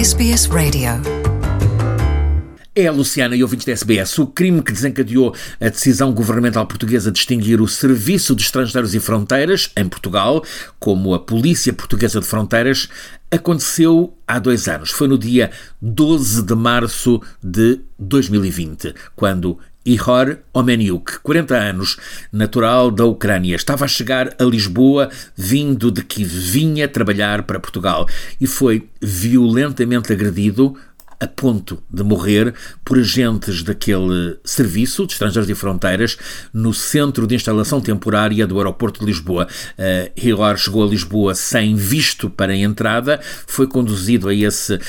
SBS Radio. É a Luciana e ouvintes da SBS. O crime que desencadeou a decisão governamental portuguesa de extinguir o Serviço de Estrangeiros e Fronteiras em Portugal, como a Polícia Portuguesa de Fronteiras, aconteceu há dois anos. Foi no dia 12 de março de 2020, quando Ihor Omeniuk, 40 anos, natural da Ucrânia, estava a chegar a Lisboa vindo de que vinha trabalhar para Portugal e foi violentamente agredido a ponto de morrer por agentes daquele serviço de estrangeiros e fronteiras no centro de instalação temporária do aeroporto de Lisboa. Uh, Hilar chegou a Lisboa sem visto para a entrada, foi conduzido a esse uh,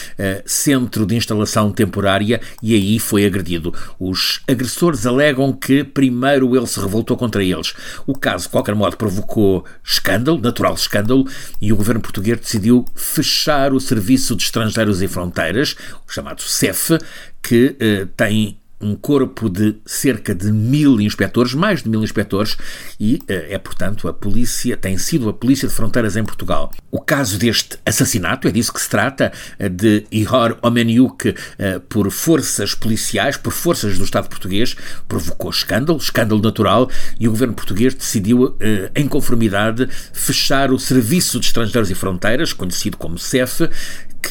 centro de instalação temporária e aí foi agredido. Os agressores alegam que primeiro ele se revoltou contra eles. O caso, de qualquer modo, provocou escândalo, natural escândalo, e o governo português decidiu fechar o serviço de estrangeiros e fronteiras, chamado CEF, que eh, tem um corpo de cerca de mil inspectores, mais de mil inspectores, e eh, é, portanto, a polícia, tem sido a Polícia de Fronteiras em Portugal. O caso deste assassinato, é disso que se trata, eh, de Ihor Omeniuk por forças policiais, por forças do Estado português, provocou escândalo, escândalo natural, e o governo português decidiu, em conformidade, fechar o Serviço de Estrangeiros e Fronteiras, conhecido como CEF,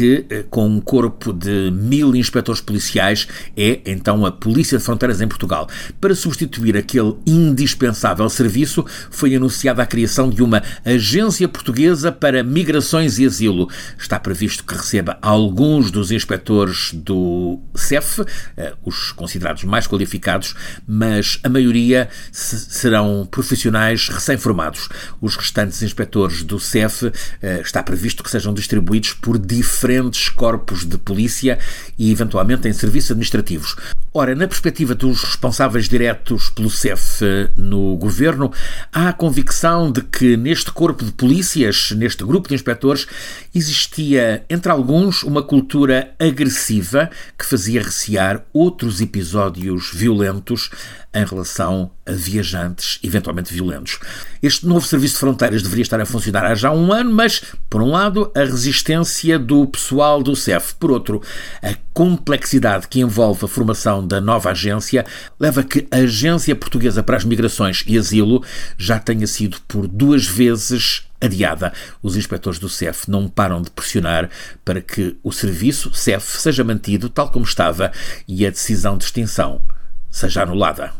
que, eh, com um corpo de mil inspectores policiais, é então a Polícia de Fronteiras em Portugal. Para substituir aquele indispensável serviço, foi anunciada a criação de uma Agência Portuguesa para Migrações e Asilo. Está previsto que receba alguns dos inspectores do CEF, eh, os considerados mais qualificados, mas a maioria serão profissionais recém-formados. Os restantes inspectores do CEF eh, está previsto que sejam distribuídos por diferentes diferentes corpos de polícia e, eventualmente, em serviços administrativos. Ora, na perspectiva dos responsáveis diretos pelo CEF no governo, há a convicção de que neste corpo de polícias, neste grupo de inspectores, existia, entre alguns, uma cultura agressiva que fazia recear outros episódios violentos em relação a viajantes eventualmente violentos. Este novo serviço de fronteiras deveria estar a funcionar há já um ano, mas, por um lado, a resistência do pessoal do CEF, por outro, a complexidade que envolve a formação da nova agência leva a que a Agência Portuguesa para as Migrações e Asilo já tenha sido por duas vezes adiada. Os inspectores do CEF não param de pressionar para que o serviço CEF seja mantido tal como estava e a decisão de extinção seja anulada.